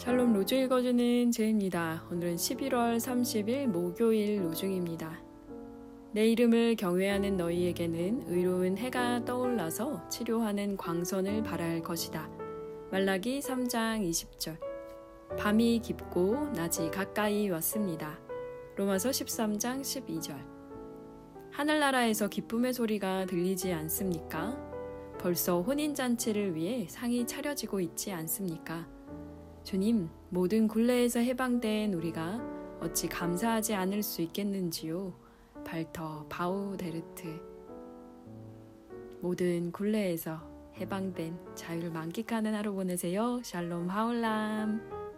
샬롬 로중 읽어주는 제입니다. 오늘은 11월 30일 목요일 로중입니다. 내 이름을 경외하는 너희에게는 의로운 해가 떠올라서 치료하는 광선을 발할 것이다. 말라기 3장 20절. 밤이 깊고 낮이 가까이 왔습니다. 로마서 13장 12절. 하늘나라에서 기쁨의 소리가 들리지 않습니까? 벌써 혼인잔치를 위해 상이 차려지고 있지 않습니까? 주님, 모든 굴레에서 해방된 우리가 어찌 감사하지 않을 수 있겠는지요? 발터 바우데르트. 모든 굴레에서 해방된 자유를 만끽하는 하루 보내세요. 샬롬 하울람.